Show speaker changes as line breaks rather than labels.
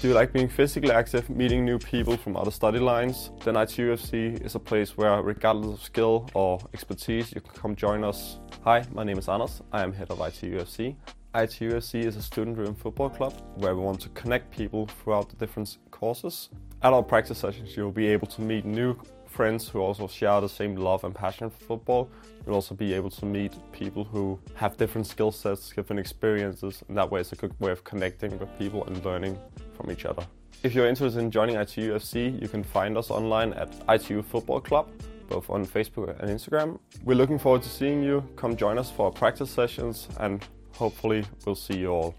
Do you like being physically active, meeting new people from other study lines? Then ITUFC is a place where, regardless of skill or expertise, you can come join us. Hi, my name is Anders. I am head of ITUFC. ITUFC is a student-driven football club where we want to connect people throughout the different courses. At our practice sessions, you'll be able to meet new friends who also share the same love and passion for football. You'll also be able to meet people who have different skill sets, different experiences, and that way it's a good way of connecting with people and learning from each other. If you're interested in joining ITUFC, you can find us online at ITU Football Club, both on Facebook and Instagram. We're looking forward to seeing you. Come join us for our practice sessions and hopefully we'll see you all.